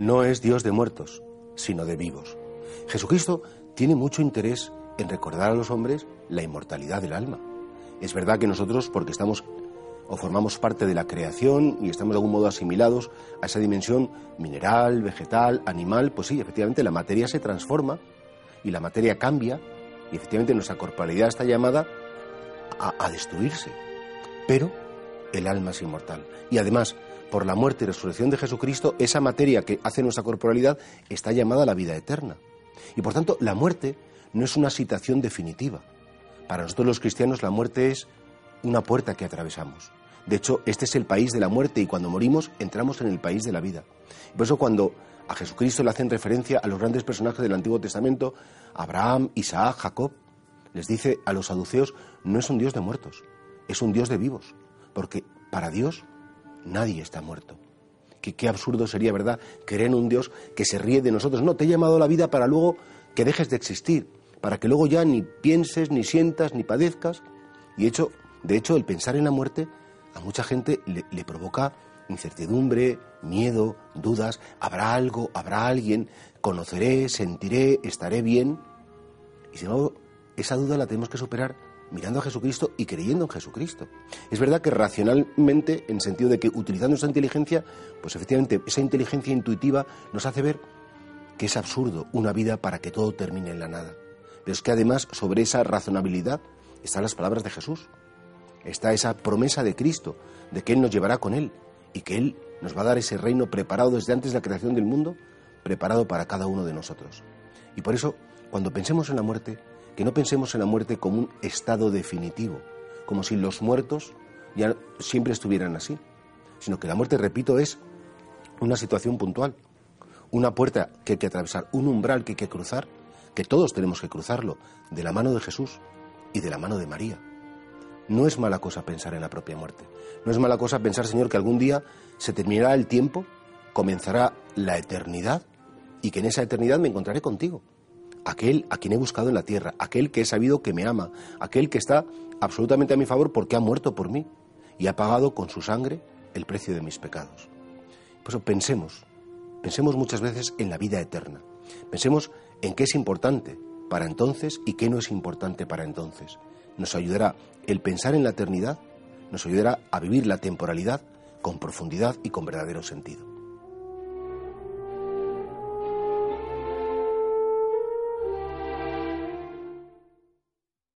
no es Dios de muertos, sino de vivos. Jesucristo tiene mucho interés en recordar a los hombres la inmortalidad del alma. Es verdad que nosotros, porque estamos o formamos parte de la creación y estamos de algún modo asimilados a esa dimensión mineral, vegetal, animal, pues sí, efectivamente la materia se transforma y la materia cambia y efectivamente nuestra corporalidad está llamada a, a destruirse. Pero el alma es inmortal. Y además, por la muerte y resurrección de Jesucristo, esa materia que hace nuestra corporalidad está llamada la vida eterna. Y por tanto, la muerte no es una situación definitiva. Para nosotros los cristianos la muerte es una puerta que atravesamos. De hecho, este es el país de la muerte y cuando morimos entramos en el país de la vida. Por eso cuando a Jesucristo le hacen referencia a los grandes personajes del Antiguo Testamento, Abraham, Isaac, Jacob, les dice a los saduceos, no es un Dios de muertos, es un Dios de vivos, porque para Dios nadie está muerto. Que qué absurdo sería, ¿verdad?, creer en un Dios que se ríe de nosotros. No, te he llamado la vida para luego que dejes de existir, para que luego ya ni pienses, ni sientas, ni padezcas. Y hecho, de hecho, el pensar en la muerte a mucha gente le, le provoca incertidumbre, miedo, dudas. ¿Habrá algo? ¿Habrá alguien? ¿Conoceré? ¿Sentiré? ¿Estaré bien? Y sin embargo, esa duda la tenemos que superar mirando a Jesucristo y creyendo en Jesucristo. Es verdad que racionalmente, en sentido de que utilizando esa inteligencia, pues efectivamente esa inteligencia intuitiva nos hace ver que es absurdo una vida para que todo termine en la nada. Pero es que además sobre esa razonabilidad están las palabras de Jesús. Está esa promesa de Cristo, de que Él nos llevará con Él y que Él nos va a dar ese reino preparado desde antes de la creación del mundo, preparado para cada uno de nosotros. Y por eso, cuando pensemos en la muerte, que no pensemos en la muerte como un estado definitivo, como si los muertos ya siempre estuvieran así, sino que la muerte, repito, es una situación puntual, una puerta que hay que atravesar, un umbral que hay que cruzar, que todos tenemos que cruzarlo, de la mano de Jesús y de la mano de María. No es mala cosa pensar en la propia muerte. No es mala cosa pensar, Señor, que algún día se terminará el tiempo, comenzará la eternidad y que en esa eternidad me encontraré contigo aquel a quien he buscado en la tierra, aquel que he sabido que me ama, aquel que está absolutamente a mi favor porque ha muerto por mí y ha pagado con su sangre el precio de mis pecados. Por eso pensemos, pensemos muchas veces en la vida eterna, pensemos en qué es importante para entonces y qué no es importante para entonces. Nos ayudará el pensar en la eternidad, nos ayudará a vivir la temporalidad con profundidad y con verdadero sentido.